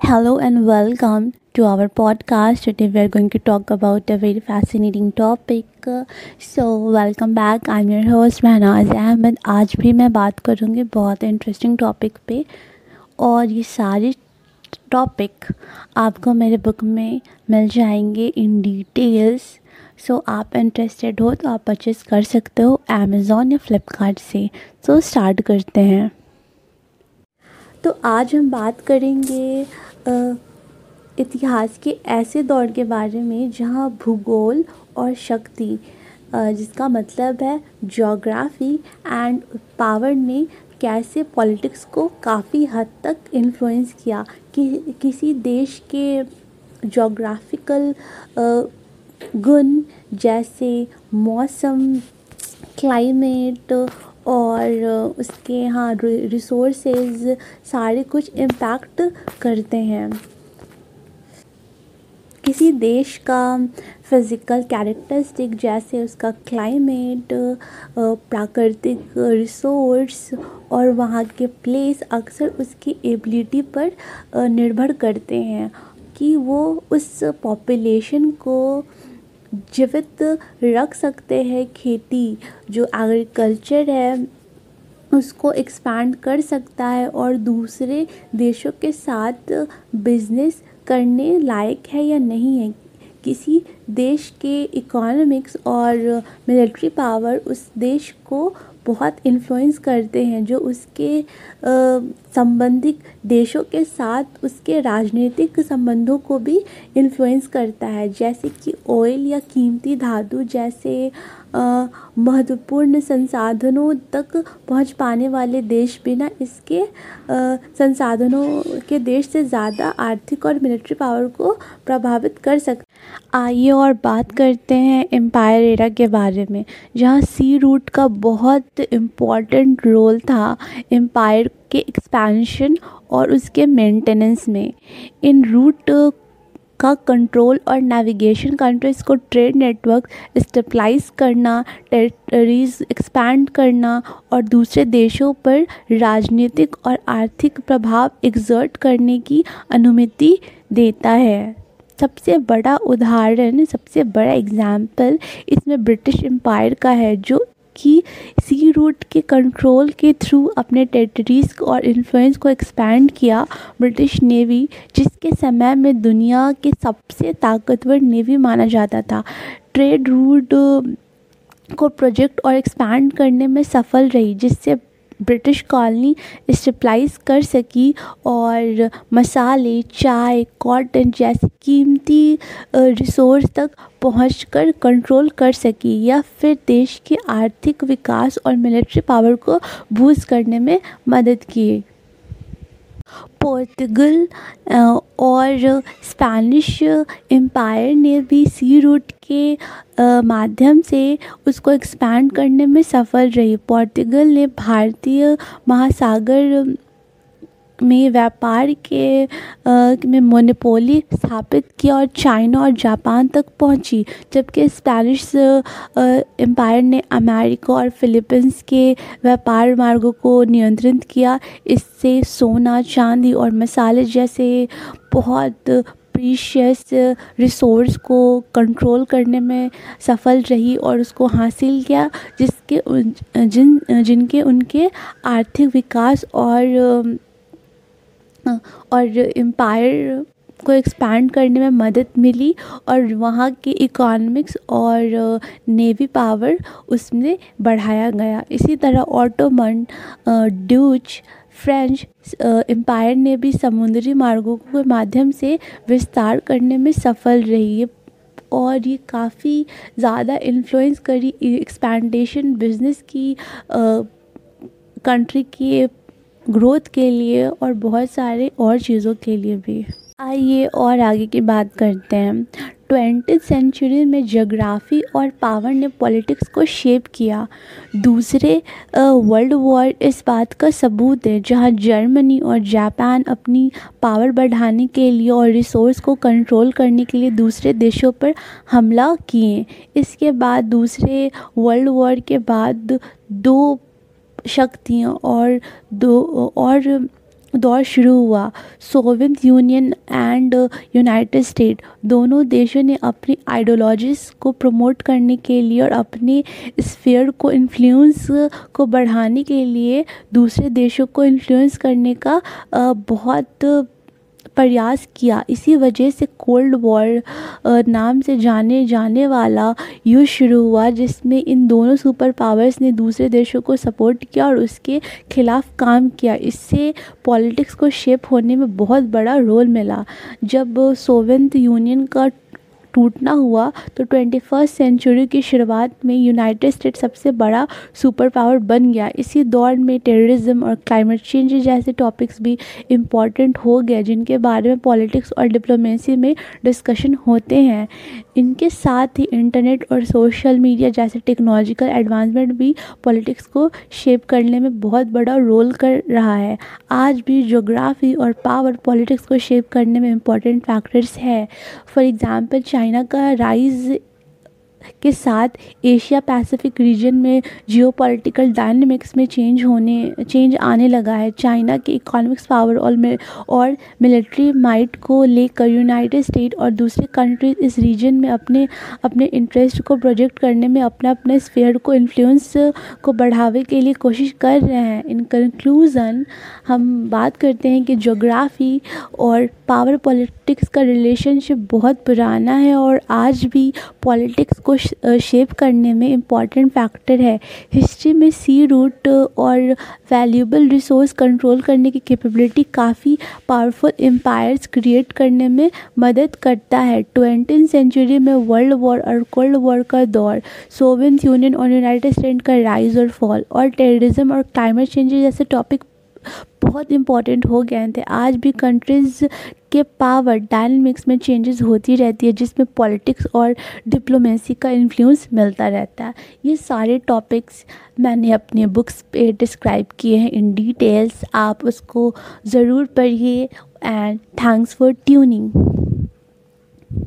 Hello and welcome to our podcast. Today we are going to talk about a very fascinating topic. So welcome back. I'm your host Mahnaz Ahmed आज भी मैं बात करूँगी बहुत interesting topic पे और ये सारे टॉपिक आपको मेरे बुक में मिल जाएँगे इन डिटेल्स सो so, आप इंटरेस्टेड हो तो आप परचेज़ कर सकते हो अमेज़ोन या फ्लिपकार्ट से सो so, स्टार्ट करते हैं तो आज हम बात करेंगे इतिहास के ऐसे दौर के बारे में जहाँ भूगोल और शक्ति जिसका मतलब है जोग्राफ़ी एंड पावर ने कैसे पॉलिटिक्स को काफ़ी हद तक इन्फ्लुएंस किया, कि, किसी देश के जोग्राफिकल गुण जैसे मौसम क्लाइमेट और उसके यहाँ रिसोर्सेज सारे कुछ इम्पैक्ट करते हैं। किसी देश का फ़िज़िकल कैरेक्टरिस्टिक जैसे उसका क्लाइमेट प्राकृतिक रिसोर्स और वहाँ के प्लेस अक्सर उसकी एबिलिटी पर निर्भर करते हैं कि वो उस पॉपुलेशन को जीवित रख सकते हैं खेती, जो एग्रीकल्चर है, उसको एक्सपैंड कर सकता है और दूसरे देशों के साथ बिज़नेस करने लायक है या नहीं है। किसी देश के इकोनॉमिक्स और मिलिट्री पावर उस देश को बहुत इन्फ्लुएंस करते हैं, जो उसके संबंधित देशों के साथ उसके राजनीतिक संबंधों को भी इन्फ्लुएंस करता है। जैसे कि ऑयल या कीमती धातु, जैसे महत्वपूर्ण संसाधनों तक पहुँच पाने वाले देश बिना इसके संसाधनों के देश से ज़्यादा आर्थिक और मिलिट्री पावर को प्रभावित कर सकते आइए और बात करते हैं एम्पायर एरा के बारे में, जहाँ सी रूट का बहुत इंपॉर्टेंट रोल था एम्पायर के एक्सपेंशन और उसके मेंटेनेंस में। इन रूट का कंट्रोल और नेविगेशन कंट्रीज़ को ट्रेड नेटवर्क स्टेबलाइज करना टेरिटरीज एक्सपैंड करना और दूसरे देशों पर राजनीतिक और आर्थिक प्रभाव एग्जर्ट करने की अनुमति देता है। सबसे बड़ा उदाहरण, सबसे बड़ा एग्ज़ाम्पल इसमें ब्रिटिश एम्पायर का है, जो कि सी रूट के कंट्रोल के थ्रू अपने टेरिटरीज़ और इन्फ्लुएंस को एक्सपैंड किया ब्रिटिश नेवी जिसके समय में दुनिया के सबसे ताकतवर नेवी माना जाता था। ट्रेड रूट को प्रोजेक्ट और एक्सपैंड करने में सफल रही, जिससे ब्रिटिश कॉलोनी स्टेपलाइज कर सकी और मसाले, चाय, कॉटन जैसी कीमती रिसोर्स तक पहुँच कर कंट्रोल कर सकी या फिर देश के आर्थिक विकास और मिलिट्री पावर को बूस्ट करने में मदद की। पोर्तुगल और स्पैनिश एम्पायर ने भी सी रूट के माध्यम से उसको एक्सपैंड करने में सफल रही। पोर्तुगल ने भारतीय महासागर में व्यापार के में मोनोपोली स्थापित किया और चाइना और जापान तक पहुँची, जबकि स्पेनिश एम्पायर ने अमेरिका और फिलीपींस के व्यापार मार्गों को नियंत्रित किया। इससे सोना, चांदी और मसाले जैसे बहुत प्रीशियस रिसोर्स को कंट्रोल करने में सफल रही और उसको हासिल किया, जिसके जिन, जिनके उनके आर्थिक विकास और और एम्पायर को एक्सपैंड करने में मदद मिली और वहाँ की इकोनॉमिक्स और नेवी पावर उसमें बढ़ाया गया। इसी तरह ऑटोमन ड्यूच फ्रेंच एम्पायर ने भी समुद्री मार्गों के माध्यम से विस्तार करने में सफल रही है और ये काफ़ी ज़्यादा इन्फ्लुएंस करी। एक्सपेंडेशन बिज़नेस की कंट्री की ग्रोथ के लिए और बहुत सारे और चीज़ों के लिए भी। आइए और आगे की बात करते हैं। ट्वेंटी सेंचुरी में जोग्राफ़ी और पावर ने पॉलिटिक्स को शेप किया। दूसरे वर्ल्ड वॉर इस बात का सबूत है, जहाँ जर्मनी और जापान अपनी पावर बढ़ाने के लिए और रिसोर्स को कंट्रोल करने के लिए दूसरे देशों पर हमला किए। इसके बाद, दूसरे वर्ल्ड वॉर के बाद दो शक्तियाँ और दो, और दौर शुरू हुआ। Soviet Union and United State दोनों देशों ने अपनी आइडियोलॉजीज़ को प्रमोट करने के लिए और अपने स्फीयर को इन्फ्लुएंस को बढ़ाने के लिए दूसरे देशों को इन्फ्लुएंस करने का बहुत प्रयास किया। इसी वजह से कोल्ड वॉर नाम से जाने जाने वाला युद्ध शुरू हुआ, जिसमें इन दोनों सुपर पावर्स ने दूसरे देशों को सपोर्ट किया और उसके खिलाफ काम किया। इससे पॉलिटिक्स को शेप होने में बहुत बड़ा रोल मिला। जब सोवियत यूनियन का टूटना हुआ तो ट्वेंटी फ़र्स्ट सेंचुरी की शुरुआत में यूनाइटेड स्टेट सबसे बड़ा सुपर पावर बन गया। इसी दौर में टेररिज्म और क्लाइमेट चेंज जैसे टॉपिक्स भी इंपॉर्टेंट हो गए, जिनके बारे में पॉलिटिक्स और डिप्लोमेसी में डिस्कशन होते हैं। इनके साथ ही इंटरनेट और सोशल मीडिया जैसे टेक्नोलॉजिकल एडवांसमेंट भी पॉलिटिक्स को शेप करने में बहुत बड़ा रोल कर रहा है। आज भी जोग्राफ़ी और पावर पॉलिटिक्स को शेप करने में इंपॉर्टेंट फैक्टर्स है। फॉर एग्ज़ाम्पल चाइना का राइज़ के साथ एशिया पैसिफिक रीजन में जियो पॉलिटिकल डायनेमिक्स में चेंज होने चेंज आने लगा है। चाइना के इकोनॉमिक्स पावर और और मिलिट्री माइट को लेकर यूनाइटेड स्टेट और दूसरे कंट्रीज़ इस रीजन में अपने अपने इंटरेस्ट को प्रोजेक्ट करने में अपने अपने स्फेयर को इन्फ्लुएंस को बढ़ावे के लिए कोशिश कर रहे हैं। इन कंक्लूज़न हम बात करते हैं कि जोग्राफ़ी और पावर पॉलिटिक्स का रिलेशनशिप बहुत पुराना है और आज भी पॉलिटिक्स को को शेप करने में इंपॉर्टेंट फैक्टर है। हिस्ट्री में सी रूट और वैल्यूबल रिसोर्स कंट्रोल करने की कैपेबिलिटी काफ़ी पावरफुल एम्पायर्स क्रिएट करने में मदद करता है। ट्वेंटी सेंचुरी में वर्ल्ड वॉर और कोल्ड वॉर का दौर सोवियत यूनियन और यूनाइटेड स्टेट का राइज और फॉल और टेररिज्म और क्लाइमेट चेंज जैसे टॉपिक बहुत इंपॉर्टेंट हो गए थे आज भी कंट्रीज़ के पावर डायनमिक्स में चेंजेस होती रहती है, जिसमें पॉलिटिक्स और डिप्लोमेसी का इन्फ्लुएंस मिलता रहता है। ये सारे टॉपिक्स मैंने अपने बुक्स पे डिस्क्राइब किए हैं। इन डिटेल्स आप उसको ज़रूर पढ़िए। And thanks for tuning